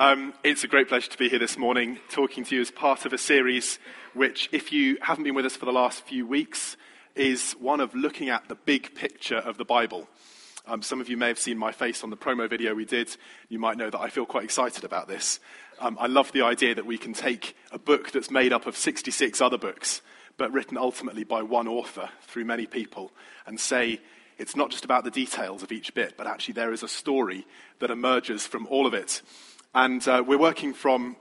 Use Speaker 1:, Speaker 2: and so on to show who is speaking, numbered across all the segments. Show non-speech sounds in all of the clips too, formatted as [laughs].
Speaker 1: Um, it's a great pleasure to be here this morning talking to you as part of a series which, if you haven't been with us for the last few weeks, is one of looking at the big picture of the Bible. Um, some of you may have seen my face on the promo video we did. You might know that I feel quite excited about this. Um, I love the idea that we can take a book that's made up of 66 other books, but written ultimately by one author through many people, and say it's not just about the details of each bit, but actually there is a story that emerges from all of it. And uh, we're working from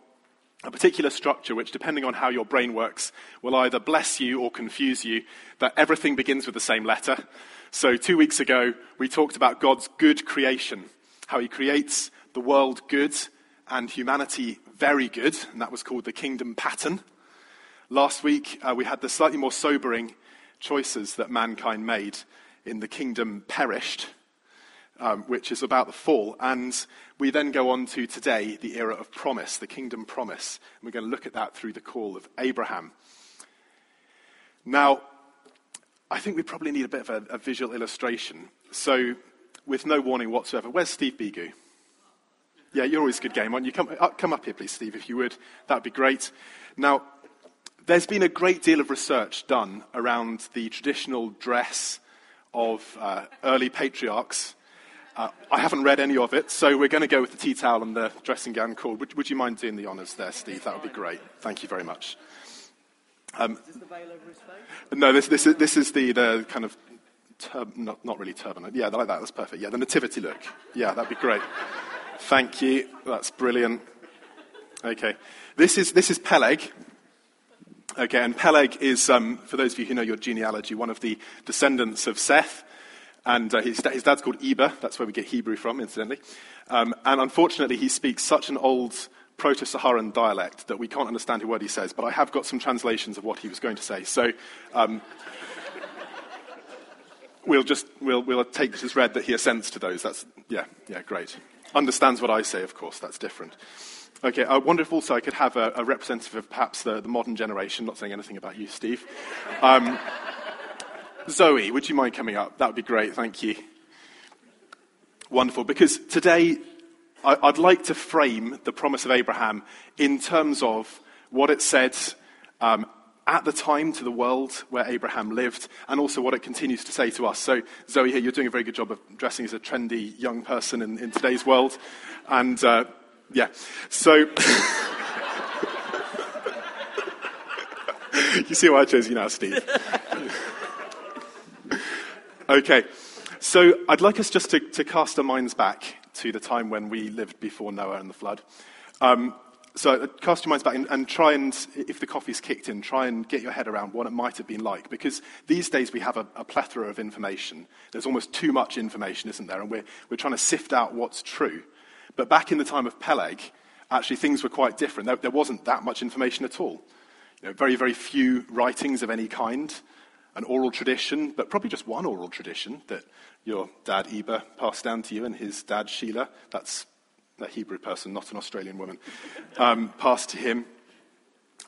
Speaker 1: a particular structure which, depending on how your brain works, will either bless you or confuse you, that everything begins with the same letter. So, two weeks ago, we talked about God's good creation, how He creates the world good and humanity very good, and that was called the kingdom pattern. Last week, uh, we had the slightly more sobering choices that mankind made in the kingdom perished, um, which is about the fall. And we then go on to today, the era of promise, the kingdom promise. And we're going to look at that through the call of Abraham. Now, I think we probably need a bit of a, a visual illustration. So, with no warning whatsoever, where's Steve Bigu? Yeah, you're always a good game, aren't you? Come, uh, come up here, please, Steve, if you would. That would be great. Now, there's been a great deal of research done around the traditional dress of uh, early patriarchs uh, I haven't read any of it, so we're going to go with the tea towel and the dressing gown cord. Would, would you mind doing the honours there, Steve? That would be great. Thank you very much.
Speaker 2: Um, is this the veil over his face?
Speaker 1: No, this, this, is, this is the, the kind of, not, not really turban. Yeah, like that. That's perfect. Yeah, the nativity look. Yeah, that'd be great. Thank you. That's brilliant. Okay. This is, this is Peleg. Okay, and Peleg is, um, for those of you who know your genealogy, one of the descendants of Seth. And uh, his, his, dad's called Eber. That's where we get Hebrew from, incidentally. Um, and unfortunately, he speaks such an old Proto Saharan dialect that we can't understand a word he says, but I have got some translations of what he was going to say. So um, we'll just we'll, we'll take this as read that he assents to those. That's, yeah, yeah, great. Understands what I say, of course, that's different. Okay, I wonder if also I could have a, a representative of perhaps the, the, modern generation, not saying anything about you, Steve. Um, Zoe, would you mind coming up? That would be great, thank you. Wonderful, because today I'd like to frame the promise of Abraham in terms of what it said um, at the time to the world where Abraham lived, and also what it continues to say to us. So, Zoe, here, you're doing a very good job of dressing as a trendy young person in, in today's world. And, uh, yeah, so. [laughs] you see why I chose you now, Steve. [laughs] Okay, so I'd like us just to, to, cast our minds back to the time when we lived before Noah and the flood. Um, so cast your minds back and, and, try and, if the coffee's kicked in, try and get your head around what it might have been like. Because these days we have a, a plethora of information. There's almost too much information, isn't there? And we're, we're trying to sift out what's true. But back in the time of Peleg, actually things were quite different. There, there wasn't that much information at all. You know, very, very few writings of any kind an oral tradition, but probably just one oral tradition that your dad Eber passed down to you and his dad Shelah, that's a Hebrew person, not an Australian woman, [laughs] um, passed to him.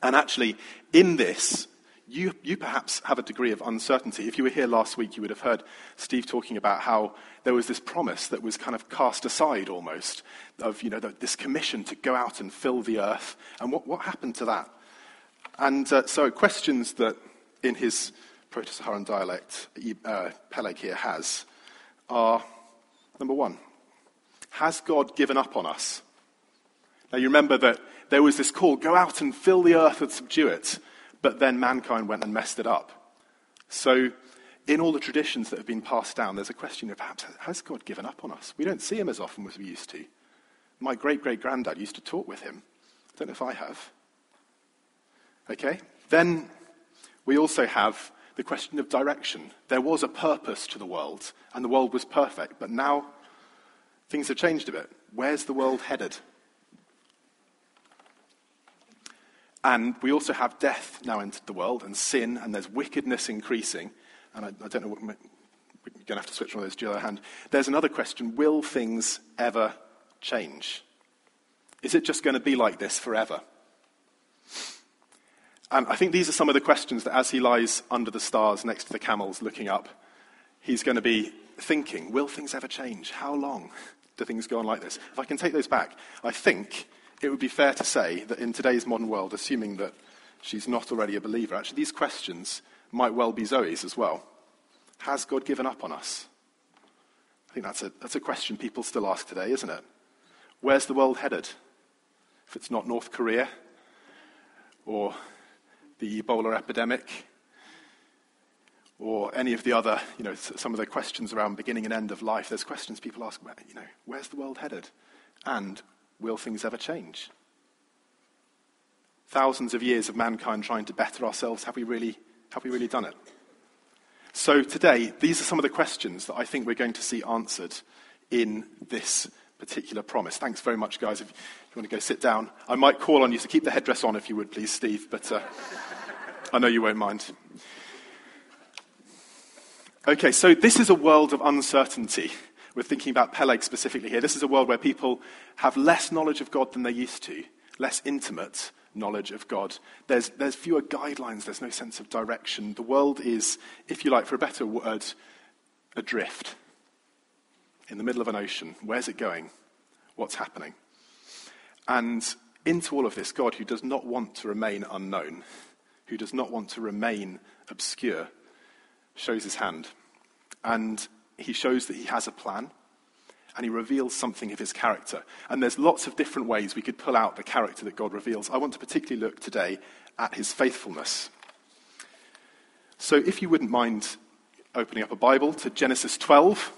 Speaker 1: And actually, in this, you, you perhaps have a degree of uncertainty. If you were here last week, you would have heard Steve talking about how there was this promise that was kind of cast aside almost of, you know, this commission to go out and fill the earth. And what, what happened to that? And uh, so questions that in his Proto-Saharan dialect uh, Peleg here has are, number one, has God given up on us? Now you remember that there was this call, go out and fill the earth and subdue it, but then mankind went and messed it up. So in all the traditions that have been passed down, there's a question of perhaps, has God given up on us? We don't see him as often as we used to. My great great granddad used to talk with him. I don't know if I have. Okay? Then we also have the question of direction. There was a purpose to the world, and the world was perfect, but now things have changed a bit. Where's the world headed? And we also have death now entered the world, and sin, and there's wickedness increasing. And I, I don't know what, we're going to have to switch one of those to the other hand. There's another question Will things ever change? Is it just going to be like this forever? And I think these are some of the questions that as he lies under the stars next to the camels looking up, he's going to be thinking, will things ever change? How long do things go on like this? If I can take those back, I think it would be fair to say that in today's modern world, assuming that she's not already a believer, actually, these questions might well be Zoe's as well. Has God given up on us? I think that's a, that's a question people still ask today, isn't it? Where's the world headed? If it's not North Korea or the Ebola epidemic or any of the other, you know, some of the questions around beginning and end of life, there's questions people ask about, you know, where's the world headed? And will things ever change? Thousands of years of mankind trying to better ourselves, have we really, have we really done it? So today, these are some of the questions that I think we're going to see answered in this particular promise. Thanks very much, guys. If you want to go sit down, I might call on you to keep the headdress on if you would, please, Steve, but uh, I know you won't mind. Okay, so this is a world of uncertainty. We're thinking about Peleg specifically here. This is a world where people have less knowledge of God than they used to, less intimate knowledge of God. There's, there's fewer guidelines, there's no sense of direction. The world is, if you like, for a better word, adrift in the middle of an ocean. Where's it going? What's happening? And into all of this, God, who does not want to remain unknown, who does not want to remain obscure, shows his hand. And he shows that he has a plan and he reveals something of his character. And there's lots of different ways we could pull out the character that God reveals. I want to particularly look today at his faithfulness. So if you wouldn't mind opening up a Bible to Genesis 12.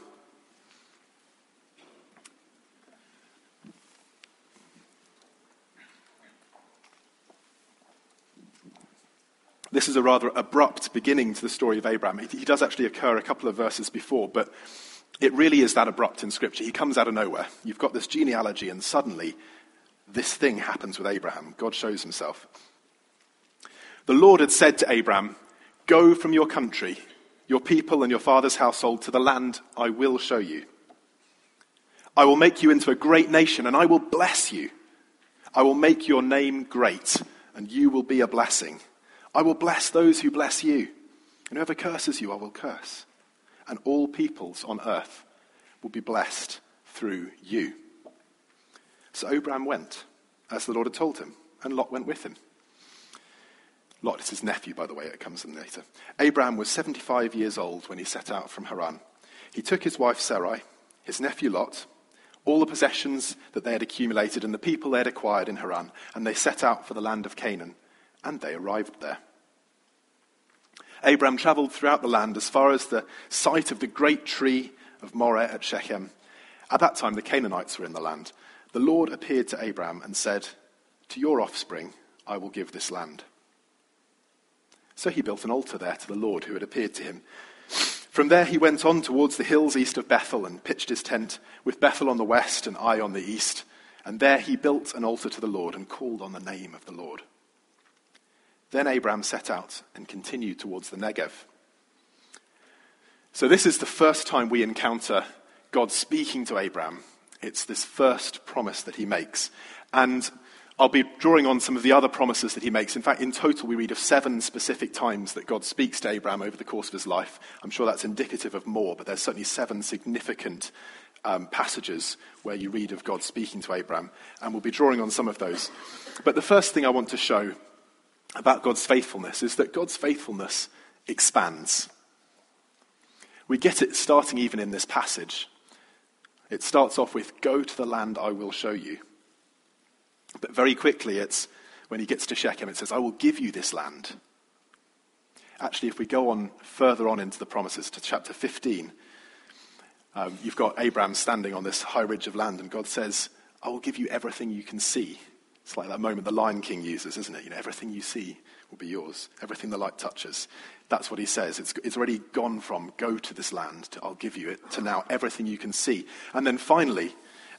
Speaker 1: This is a rather abrupt beginning to the story of Abraham. He does actually occur a couple of verses before, but it really is that abrupt in Scripture. He comes out of nowhere. You've got this genealogy, and suddenly this thing happens with Abraham. God shows himself. The Lord had said to Abraham, Go from your country, your people, and your father's household to the land I will show you. I will make you into a great nation, and I will bless you. I will make your name great, and you will be a blessing. I will bless those who bless you, and whoever curses you, I will curse. And all peoples on earth will be blessed through you. So Abraham went, as the Lord had told him, and Lot went with him. Lot is his nephew, by the way, it comes in later. Abraham was 75 years old when he set out from Haran. He took his wife Sarai, his nephew Lot, all the possessions that they had accumulated, and the people they had acquired in Haran, and they set out for the land of Canaan and they arrived there. Abraham traveled throughout the land as far as the site of the great tree of Moreh at Shechem. At that time, the Canaanites were in the land. The Lord appeared to Abraham and said, To your offspring I will give this land. So he built an altar there to the Lord who had appeared to him. From there he went on towards the hills east of Bethel and pitched his tent, with Bethel on the west and Ai on the east. And there he built an altar to the Lord and called on the name of the Lord. Then Abraham set out and continued towards the Negev. So, this is the first time we encounter God speaking to Abraham. It's this first promise that he makes. And I'll be drawing on some of the other promises that he makes. In fact, in total, we read of seven specific times that God speaks to Abraham over the course of his life. I'm sure that's indicative of more, but there's certainly seven significant um, passages where you read of God speaking to Abraham. And we'll be drawing on some of those. But the first thing I want to show about God's faithfulness is that God's faithfulness expands. We get it starting even in this passage. It starts off with, Go to the land I will show you. But very quickly, it's when he gets to Shechem, it says, I will give you this land. Actually, if we go on further on into the promises to chapter 15, um, you've got Abraham standing on this high ridge of land, and God says, I will give you everything you can see. It's like that moment the Lion King uses, isn't it? You know, everything you see will be yours. Everything the light touches. That's what he says. It's, it's already gone from go to this land to I'll give you it to now everything you can see. And then finally,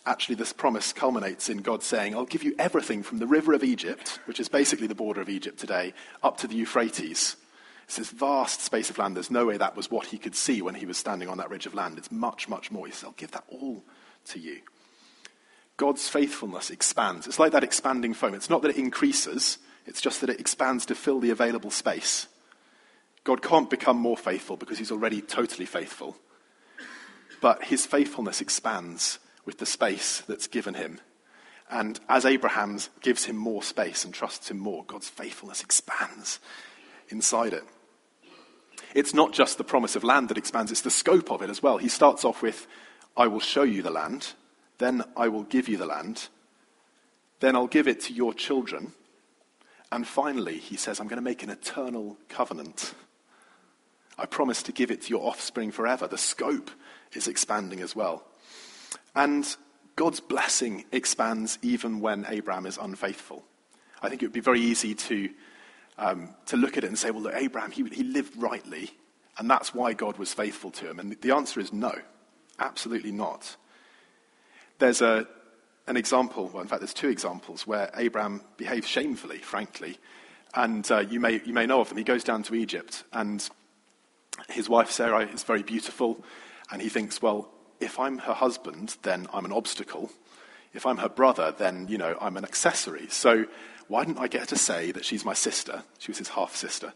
Speaker 1: actually, this promise culminates in God saying, I'll give you everything from the river of Egypt, which is basically the border of Egypt today, up to the Euphrates. It's this vast space of land. There's no way that was what he could see when he was standing on that ridge of land. It's much, much more. He says, I'll give that all to you. God's faithfulness expands. It's like that expanding foam. It's not that it increases, it's just that it expands to fill the available space. God can't become more faithful because he's already totally faithful. But his faithfulness expands with the space that's given him. And as Abraham gives him more space and trusts him more, God's faithfulness expands inside it. It's not just the promise of land that expands, it's the scope of it as well. He starts off with, I will show you the land, then I will give you the land, then I'll give it to your children, and finally, he says, I'm going to make an eternal covenant. I promise to give it to your offspring forever. The scope is expanding as well. And God's blessing expands even when Abraham is unfaithful. I think it would be very easy to, um, to look at it and say, well, look, Abraham, he, he lived rightly, and that's why God was faithful to him. And the answer is no, absolutely not. There's a, an example, well, in fact, there's two examples where Abraham behaves shamefully, frankly. And uh, you, may, you may know of them. He goes down to Egypt, and his wife Sarai is very beautiful, and he thinks, well, if I'm her husband, then I'm an obstacle. If I'm her brother, then, you know, I'm an accessory. So why didn't I get her to say that she's my sister? She was his half sister.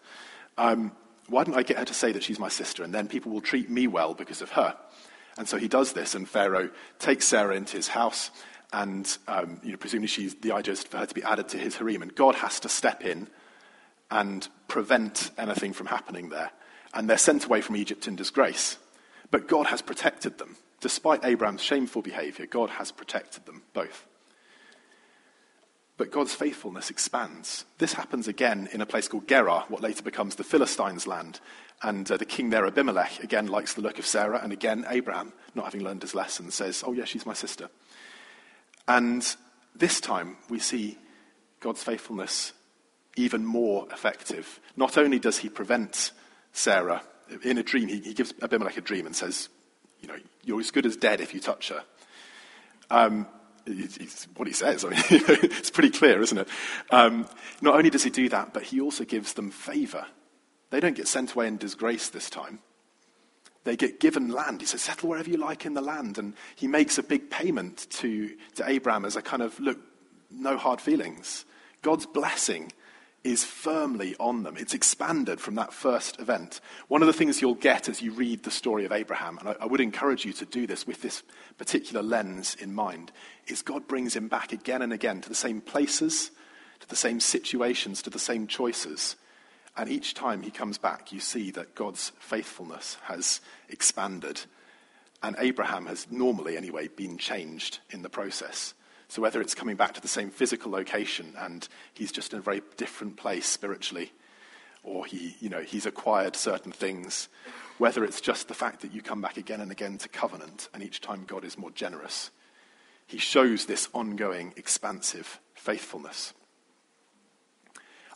Speaker 1: Um, why didn't I get her to say that she's my sister? And then people will treat me well because of her. And so he does this, and Pharaoh takes Sarah into his house, and um, you know, presumably she's, the idea is for her to be added to his harem. And God has to step in and prevent anything from happening there. And they're sent away from Egypt in disgrace. But God has protected them. Despite Abraham's shameful behavior, God has protected them both. But God's faithfulness expands. This happens again in a place called Gerar, what later becomes the Philistines' land. And uh, the king there, Abimelech, again likes the look of Sarah. And again, Abraham, not having learned his lesson, says, Oh, yeah, she's my sister. And this time we see God's faithfulness even more effective. Not only does he prevent Sarah in a dream, he, he gives Abimelech a dream and says, You know, you're as good as dead if you touch her. Um, it's what he says. I mean, [laughs] it's pretty clear, isn't it? Um, not only does he do that, but he also gives them favor. They don't get sent away in disgrace this time. They get given land. He says, settle wherever you like in the land. And he makes a big payment to, to Abraham as a kind of, look, no hard feelings. God's blessing is firmly on them. It's expanded from that first event. One of the things you'll get as you read the story of Abraham, and I, I, would encourage you to do this with this particular lens in mind, is God brings him back again and again to the same places, to the same situations, to the same choices. And each time he comes back, you see that God's faithfulness has expanded. And Abraham has normally, anyway, been changed in the process. So whether it's coming back to the same physical location and he's just in a very different place spiritually, or he, you know, he's acquired certain things, whether it's just the fact that you come back again and again to covenant and each time God is more generous, he shows this ongoing, expansive faithfulness.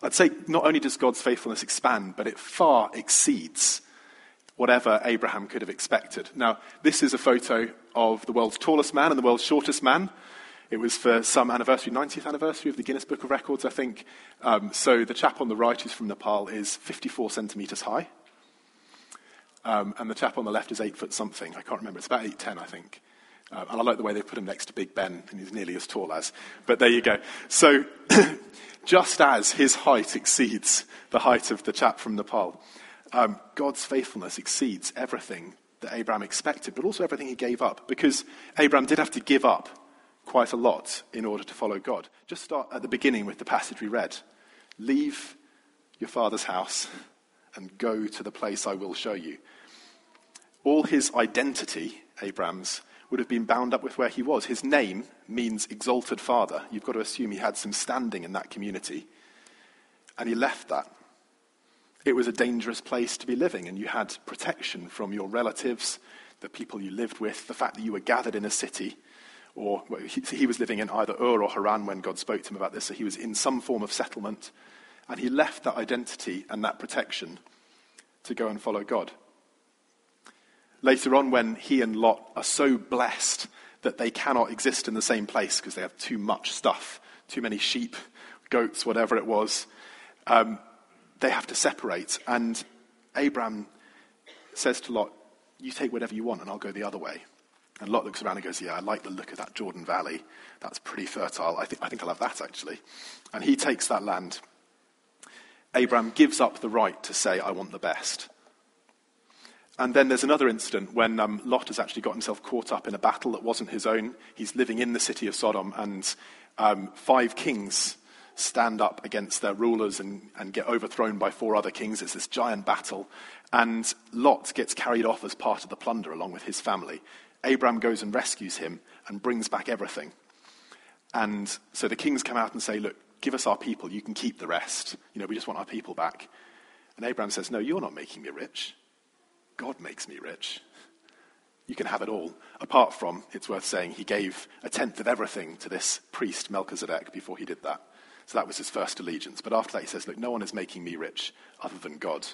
Speaker 1: I'd say not only does God's faithfulness expand, but it far exceeds whatever Abraham could have expected. Now, this is a photo of the world's tallest man and the world's shortest man. It was for some anniversary, 90th anniversary of the Guinness Book of Records, I think. Um, so the chap on the right, who's from Nepal, is 54 centimetres high. Um, and the chap on the left is 8 foot something. I can't remember. It's about 8'10, I think. Uh, and I like the way they put him next to Big Ben, and he's nearly as tall as. But there you go. So [coughs] just as his height exceeds the height of the chap from Nepal, um, God's faithfulness exceeds everything that Abraham expected, but also everything he gave up. Because Abraham did have to give up quite a lot in order to follow God. Just start at the beginning with the passage we read Leave your father's house and go to the place I will show you. All his identity, Abraham's, would have been bound up with where he was. His name means exalted father. You've got to assume he had some standing in that community. And he left that. It was a dangerous place to be living, and you had protection from your relatives, the people you lived with, the fact that you were gathered in a city or well, he, he was living in either Ur or Haran when God spoke to him about this, so he was in some form of settlement. And he left that identity and that protection to go and follow God. Later on, when he and Lot are so blessed that they cannot exist in the same place because they have too much stuff, too many sheep, goats, whatever it was, um, they have to separate. And Abraham says to Lot, You take whatever you want, and I'll go the other way. And Lot looks around and goes, Yeah, I like the look of that Jordan Valley. That's pretty fertile. I think, I think I'll have that, actually. And he takes that land. Abraham gives up the right to say, I want the best. And then there's another incident when um, Lot has actually got himself caught up in a battle that wasn't his own. He's living in the city of Sodom, and Um, five kings stand up against their rulers and, and get overthrown by four other kings. It's this giant battle. And Lot gets carried off as part of the plunder along with his family. Abraham goes and rescues him and brings back everything. And so the kings come out and say, Look, give us our people. You can keep the rest. You know, we just want our people back. And Abraham says, No, you're not making me rich. God makes me rich. You can have it all. Apart from, it's worth saying, he gave a tenth of everything to this priest, Melchizedek, before he did that. So that was his first allegiance. But after that, he says, Look, no one is making me rich other than God.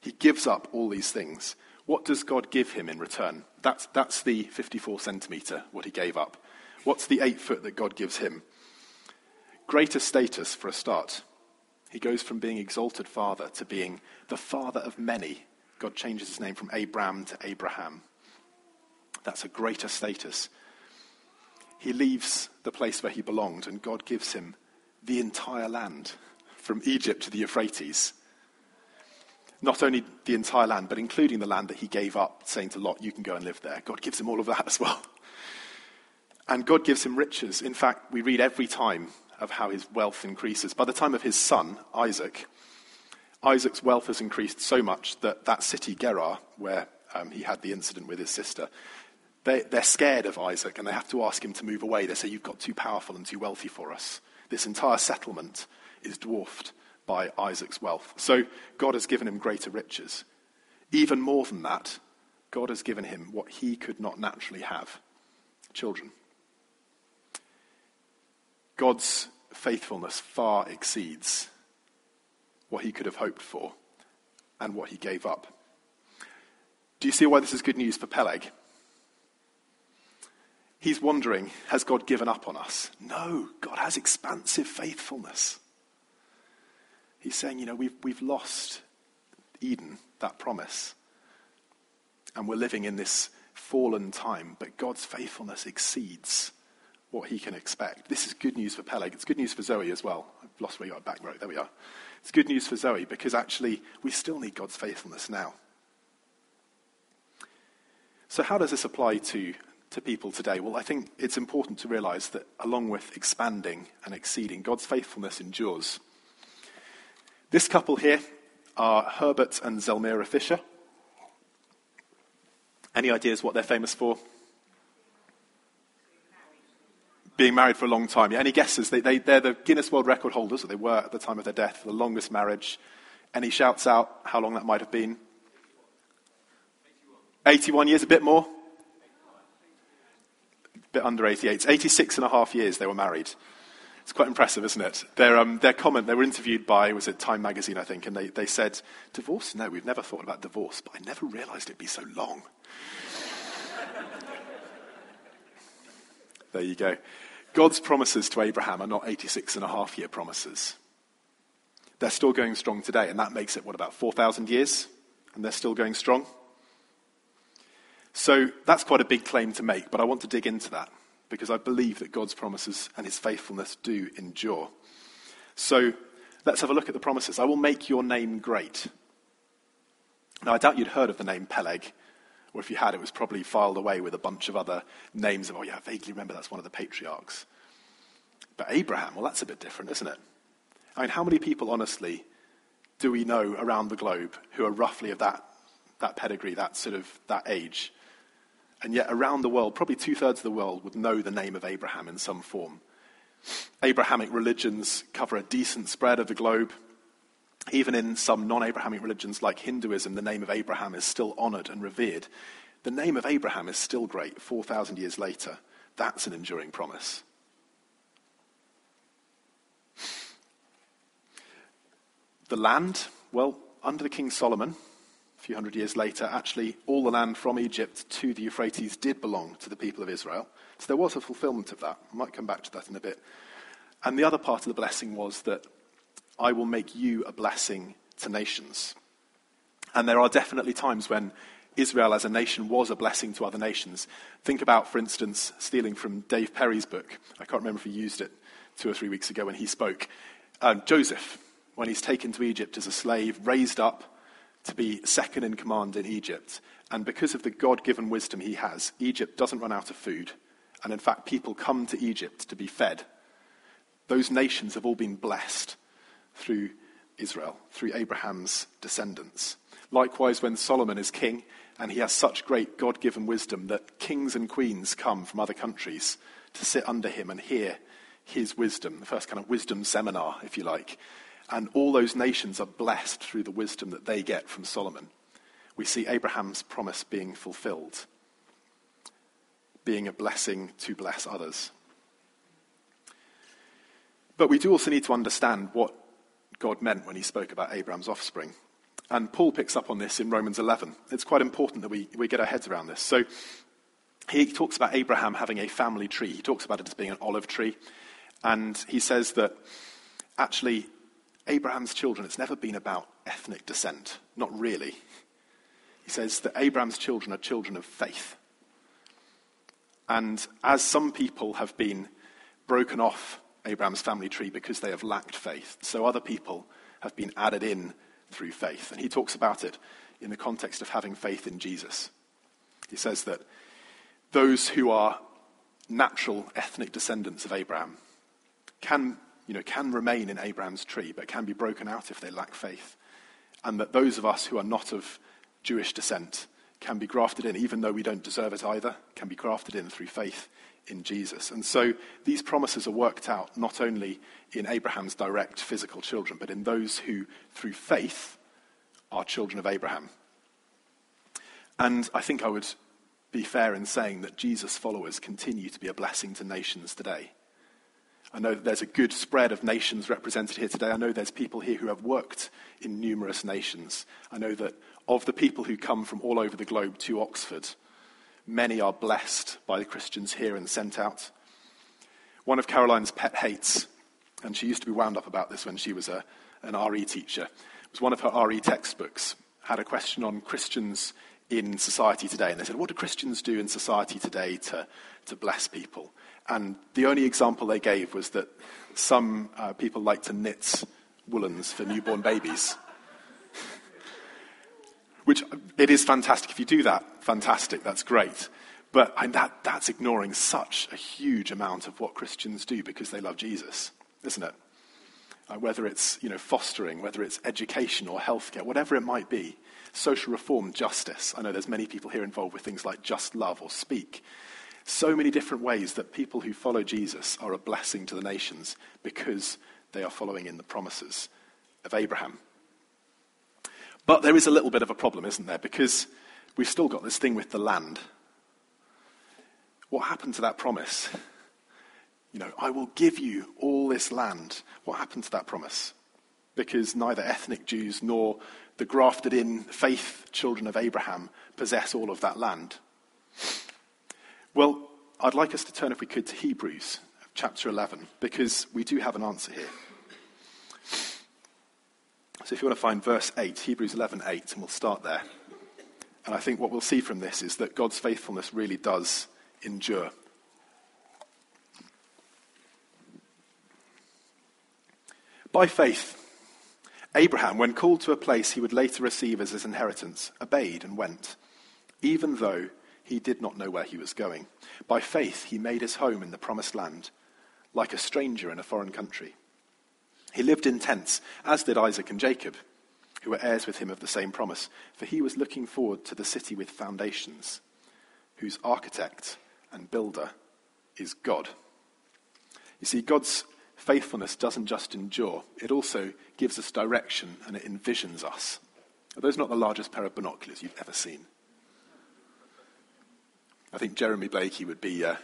Speaker 1: He gives up all these things. What does God give him in return? That's, that's the 54 centimeter, what he gave up. What's the eight foot that God gives him? Greater status for a start. He goes from being exalted father to being the father of many. God changes his name from Abram to Abraham. That's a greater status. He leaves the place where he belonged, and God gives him the entire land, from Egypt to the Euphrates. Not only the entire land, but including the land that he gave up, saying to Lot, You can go and live there. God gives him all of that [laughs] as well. And God gives him riches. In fact, we read every time of how his wealth increases. By the time of his son, Isaac, Isaac's wealth has increased so much that that city, Gerar, where um, he had the incident with his sister, they, they're scared of Isaac and they have to ask him to move away. They say, You've got too powerful and too wealthy for us. This entire settlement is dwarfed by Isaac's wealth. So God has given him greater riches. Even more than that, God has given him what he could not naturally have children. God's faithfulness far exceeds what he could have hoped for and what he gave up. Do you see why this is good news for Peleg? He's wondering, has God given up on us? No, God has expansive faithfulness. He's saying, you know, we've, we've lost Eden, that promise. And we're living in this fallen time, but God's faithfulness exceeds what he can expect. This is good news for Peleg. It's good news for Zoe as well. I've lost where you are, back row. There we are. It's good news for Zoe because actually we still need God's faithfulness now. So, how does this apply to to people today? Well, I think it's important to realize that along with expanding and exceeding, God's faithfulness endures. This couple here are Herbert and Zelmira Fisher. Any ideas what they're famous for? Being married for a long time. Yeah, any guesses? They, they, they're the Guinness World Record holders, or they were at the time of their death, the longest marriage. Any shouts out how long that might have been? 81 years, a bit more? bit under 88. It's 86 and a half years they were married. It's quite impressive, isn't it? Their, um, their comment, they were interviewed by, was it Time magazine, I think, and they, they said, Divorce? No, we've never thought about divorce, but I never realized it'd be so long. There you go. God's promises to Abraham are not 86 and a half year promises. They're still going strong today, and that makes it, what, about 4,000 years? And they're still going strong? So that's quite a big claim to make, but I want to dig into that because I believe that God's promises and his faithfulness do endure. So let's have a look at the promises. I will make your name great. Now, I doubt you'd heard of the name Peleg, or if you had, it was probably filed away with a bunch of other names of, oh, yeah, I vaguely remember that's one of the patriarchs. But Abraham, well, that's a bit different, isn't it? I mean, how many people, honestly, do we know around the globe who are roughly of that, that pedigree, that sort of that age? And yet, around the world, probably two thirds of the world would know the name of Abraham in some form. Abrahamic religions cover a decent spread of the globe. Even in some non Abrahamic religions like Hinduism, the name of Abraham is still honored and revered. The name of Abraham is still great 4,000 years later. That's an enduring promise. The land, well, under the King Solomon, a few hundred years later, actually, all the land from Egypt to the Euphrates did belong to the people of Israel. So there was a fulfillment of that. I might come back to that in a bit. And the other part of the blessing was that I will make you a blessing to nations. And there are definitely times when Israel as a nation was a blessing to other nations. Think about, for instance, stealing from Dave Perry's book. I can't remember if he used it two or three weeks ago when he spoke. Uh, Joseph, when he's taken to Egypt as a slave, raised up to be second in command in Egypt. And because of the God given wisdom he has, Egypt doesn't run out of food. And in fact, people come to Egypt to be fed. Those nations have all been blessed through Israel, through Abraham's descendants. Likewise, when Solomon is king and he has such great God given wisdom that kings and queens come from other countries to sit under him and hear his wisdom, the first kind of wisdom seminar, if you like. And all those nations are blessed through the wisdom that they get from Solomon. We see Abraham's promise being fulfilled, being a blessing to bless others. But we do also need to understand what God meant when he spoke about Abraham's offspring. And Paul picks up on this in Romans 11. It's quite important that we, we get our heads around this. So he talks about Abraham having a family tree. He talks about it as being an olive tree. And he says that actually, Abraham's children, it's never been about ethnic descent. Not really. He says that Abraham's children are children of faith. And as some people have been broken off Abraham's family tree because they have lacked faith, so other people have been added in through faith. And he talks about it in the context of having faith in Jesus. He says that those who are natural ethnic descendants of Abraham can, you know, can remain in Abraham's tree, but can be broken out if they lack faith. And that those of us who are not of Jewish descent can be grafted in, even though we don't deserve it either, can be grafted in through faith in Jesus. And so these promises are worked out not only in Abraham's direct physical children, but in those who, through faith, are children of Abraham. And I think I would be fair in saying that Jesus' followers continue to be a blessing to nations today. I know that there's a good spread of nations represented here today. I know there's people here who have worked in numerous nations. I know that of the people who come from all over the globe to Oxford, Many are blessed by the Christians here and sent out. One of Caroline's pet hates, and she used to be wound up about this when she was a, an RE teacher, was one of her RE textbooks had a question on Christians in society today. And they said, What do Christians do in society today to, to bless people? And the only example they gave was that some uh, people like to knit woolens for newborn babies. Which it is fantastic. If you do that, fantastic, that's great. But that, that's ignoring such a huge amount of what Christians do because they love Jesus, isn't it? Uh, whether it's you know, fostering, whether it's education or healthcare, whatever it might be, social reform, justice. I know there's many people here involved with things like just love or speak. So many different ways that people who follow Jesus are a blessing to the nations because they are following in the promises of Abraham. But there is a little bit of a problem, isn't there? Because we've still got this thing with the land. What happened to that promise? You know, I will give you all this land. What happened to that promise? Because neither ethnic Jews nor the grafted in faith children of Abraham possess all of that land. Well, I'd like us to turn, if we could, to Hebrews chapter 11, because we do have an answer here. So if you want to find verse 8, Hebrews 11 8, and we'll start there. And I think what we'll see from this is that God's faithfulness really does endure. By faith, Abraham, when called to a place he would later receive as his inheritance, obeyed and went, even though he did not know where he was going. By faith, he made his home in the promised land, like a stranger in a foreign country. He lived in tents, as did Isaac and Jacob, who were heirs with him of the same promise, for he was looking forward to the city with foundations, whose architect and builder is God. You see, God's faithfulness doesn't just endure, it also gives us direction and it envisions us. Are those not the largest pair of binoculars you've ever seen? I think Jeremy Blakey would be uh,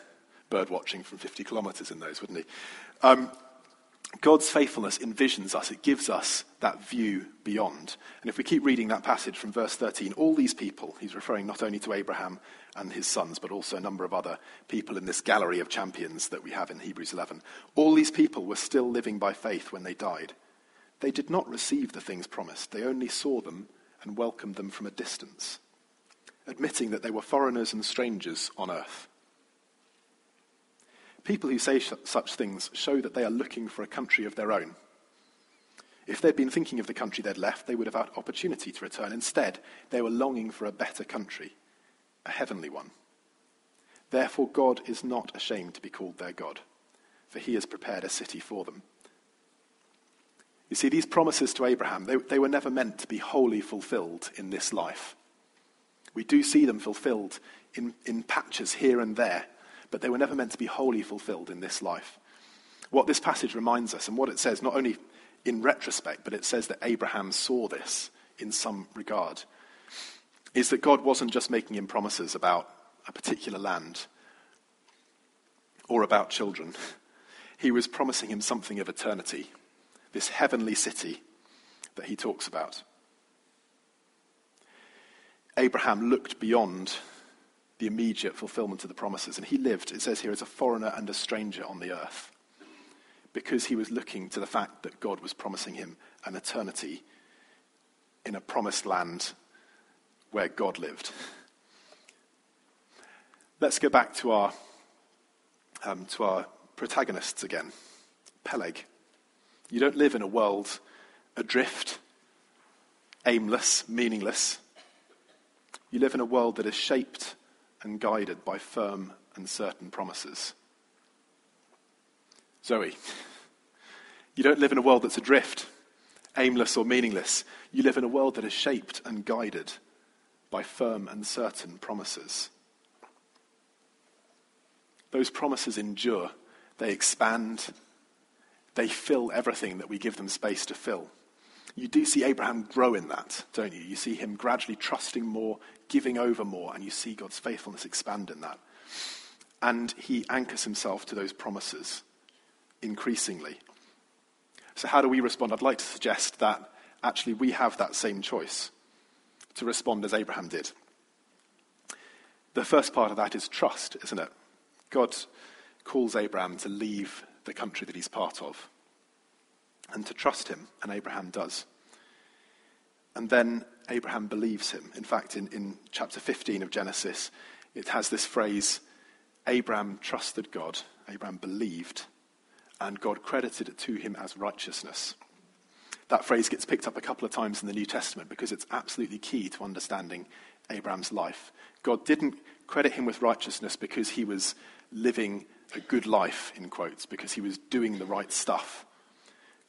Speaker 1: bird watching from 50 kilometres in those, wouldn't he? Um, God's faithfulness envisions us, it gives us that view beyond. And if we keep reading that passage from verse 13, all these people, he's referring not only to Abraham and his sons, but also a number of other people in this gallery of champions that we have in Hebrews 11, all these people were still living by faith when they died. They did not receive the things promised, they only saw them and welcomed them from a distance, admitting that they were foreigners and strangers on earth. People who say such things show that they are looking for a country of their own. If they'd been thinking of the country they'd left, they would have had opportunity to return. Instead, they were longing for a better country, a heavenly one. Therefore, God is not ashamed to be called their God, for he has prepared a city for them. You see, these promises to Abraham, they, they were never meant to be wholly fulfilled in this life. We do see them fulfilled in, in patches here and there, but they were never meant to be wholly fulfilled in this life. What this passage reminds us, and what it says, not only in retrospect, but it says that Abraham saw this in some regard, is that God wasn't just making him promises about a particular land or about children. [laughs] He was promising him something of eternity, this heavenly city that he talks about. Abraham looked beyond the immediate fulfillment of the promises, and he lived, it says here, as a foreigner and a stranger on the earth because he was looking to the fact that God was promising him an eternity in a promised land where God lived. Let's go back to our, um, to our protagonists again. Peleg. You don't live in a world adrift, aimless, meaningless. You live in a world that is shaped and guided by firm and certain promises. Zoe, [laughs] you don't live in a world that's adrift, aimless, or meaningless. You live in a world that is shaped and guided by firm and certain promises. Those promises endure, they expand, they fill everything that we give them space to fill. You do see Abraham grow in that, don't you? You see him gradually trusting more, giving over more, and you see God's faithfulness expand in that. And he anchors himself to those promises increasingly. So, how do we respond? I'd like to suggest that actually we have that same choice to respond as Abraham did. The first part of that is trust, isn't it? God calls Abraham to leave the country that he's part of and to trust him, and Abraham does. And then Abraham believes him. In fact, in, in chapter 15 of Genesis, it has this phrase Abraham trusted God, Abraham believed, and God credited it to him as righteousness. That phrase gets picked up a couple of times in the New Testament because it's absolutely key to understanding Abraham's life. God didn't credit him with righteousness because he was living a good life, in quotes, because he was doing the right stuff.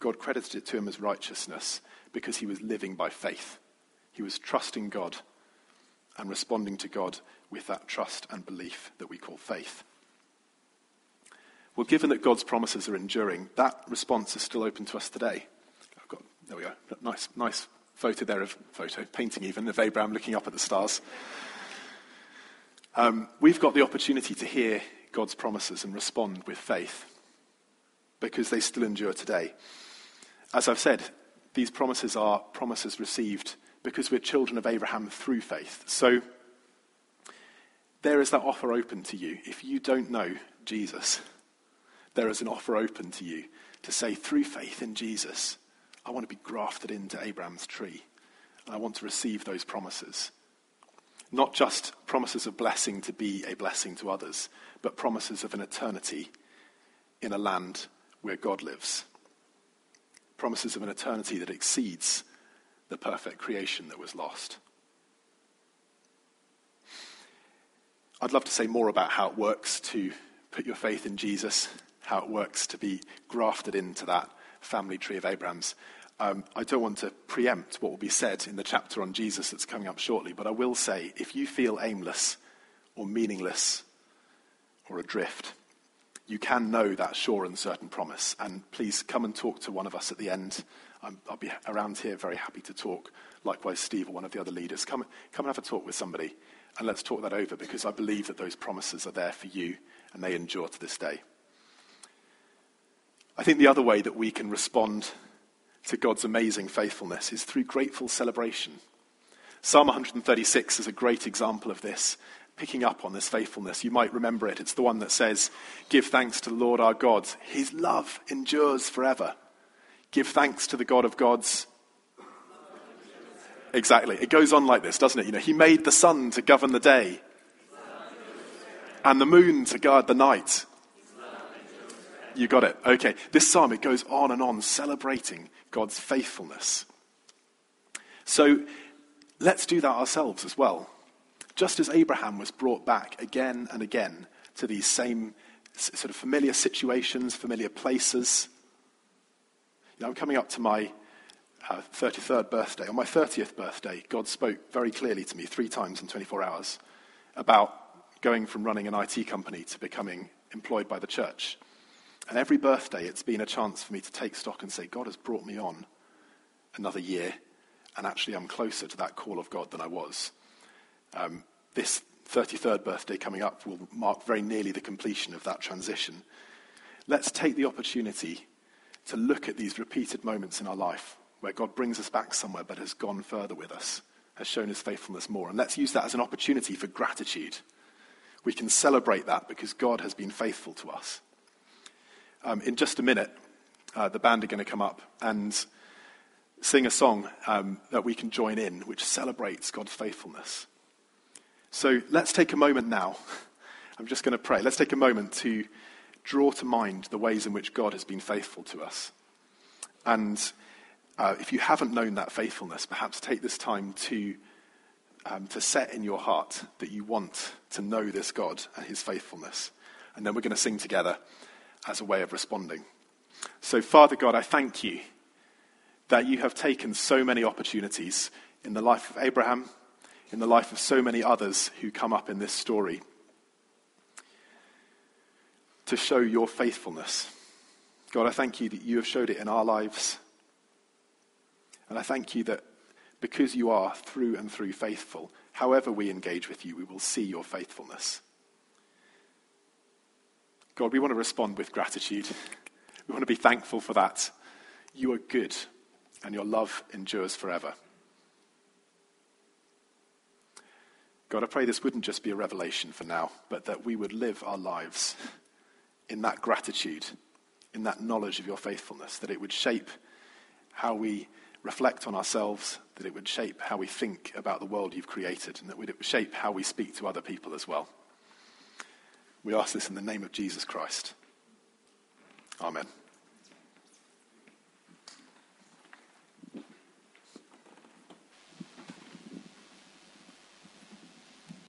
Speaker 1: God credited it to him as righteousness because he was living by faith. He was trusting God and responding to God with that trust and belief that we call faith. Well, given that God's promises are enduring, that response is still open to us today. I've got, there we go. Nice, nice photo there of photo, painting even, of Abraham looking up at the stars. Um, we've got the opportunity to hear God's promises and respond with faith because they still endure today. As I've said, these promises are promises received because we're children of Abraham through faith. So there is that offer open to you. If you don't know Jesus, there is an offer open to you to say, through faith in Jesus, I want to be grafted into Abraham's tree. And I want to receive those promises. Not just promises of blessing to be a blessing to others, but promises of an eternity in a land where God lives. Promises of an eternity that exceeds the perfect creation that was lost. I'd love to say more about how it works to put your faith in Jesus how it works to be grafted into that family tree of Abraham's. Um, I don't want to preempt what will be said in the chapter on Jesus that's coming up shortly, but I will say if you feel aimless or meaningless or adrift, you can know that sure and certain promise. And please come and talk to one of us at the end. i will be around here, very happy to talk. Likewise, Steve or one of the other leaders. Come, come and have a talk with somebody and let's talk that over because I believe that those promises are there for you and they endure to this day. I think the other way that we can respond to God's amazing faithfulness is through grateful celebration. Psalm 136 is a great example of this, picking up on this faithfulness. You might remember it. It's the one that says, Give thanks to the Lord our God. His love endures forever. Give thanks to the God of gods. Exactly. It goes on like this, doesn't it? You know, he made the sun to govern the day and the moon to guard the night. You got it. Okay. This psalm, it goes on and on celebrating God's faithfulness. So let's do that ourselves as well. Just as Abraham was brought back again and again to these same sort of familiar situations, familiar places. You know, I'm coming up to my uh, 33rd birthday. On my 30th birthday, God spoke very clearly to me three times in 24 hours about going from running an IT company to becoming employed by the church. And every birthday, it's been a chance for me to take stock and say, God has brought me on another year, and actually I'm closer to that call of God than I was. Um, this 33rd birthday coming up will mark very nearly the completion of that transition. Let's take the opportunity to look at these repeated moments in our life where God brings us back somewhere but has gone further with us, has shown his faithfulness more. And let's use that as an opportunity for gratitude. We can celebrate that because God has been faithful to us. Um, in just a minute, uh, the band are going to come up and sing a song um, that we can join in, which celebrates God's faithfulness. So let's take a moment now. I'm just going to pray. Let's take a moment to draw to mind the ways in which God has been faithful to us. And uh, if you haven't known that faithfulness, perhaps take this time to, um, to set in your heart that you want to know this God and his faithfulness. And then we're going to sing together as a way of responding. So, Father God, I thank you that you have taken so many opportunities in the life of Abraham, in the life of so many others who come up in this story, to show your faithfulness. God, I thank you that you have showed it in our lives. And I thank you that because you are through and through faithful, however we engage with you, we will see your faithfulness. God, we want to respond with gratitude. We want to be thankful for that. You are good, and your love endures forever. God, I pray this wouldn't just be a revelation for now, but that we would live our lives in that gratitude, in that knowledge of your faithfulness, that it would shape how we reflect on ourselves, that it would shape how we think about the world you've created, and that it would shape how we speak to other people as well. We ask this in the name of Jesus Christ. Amen.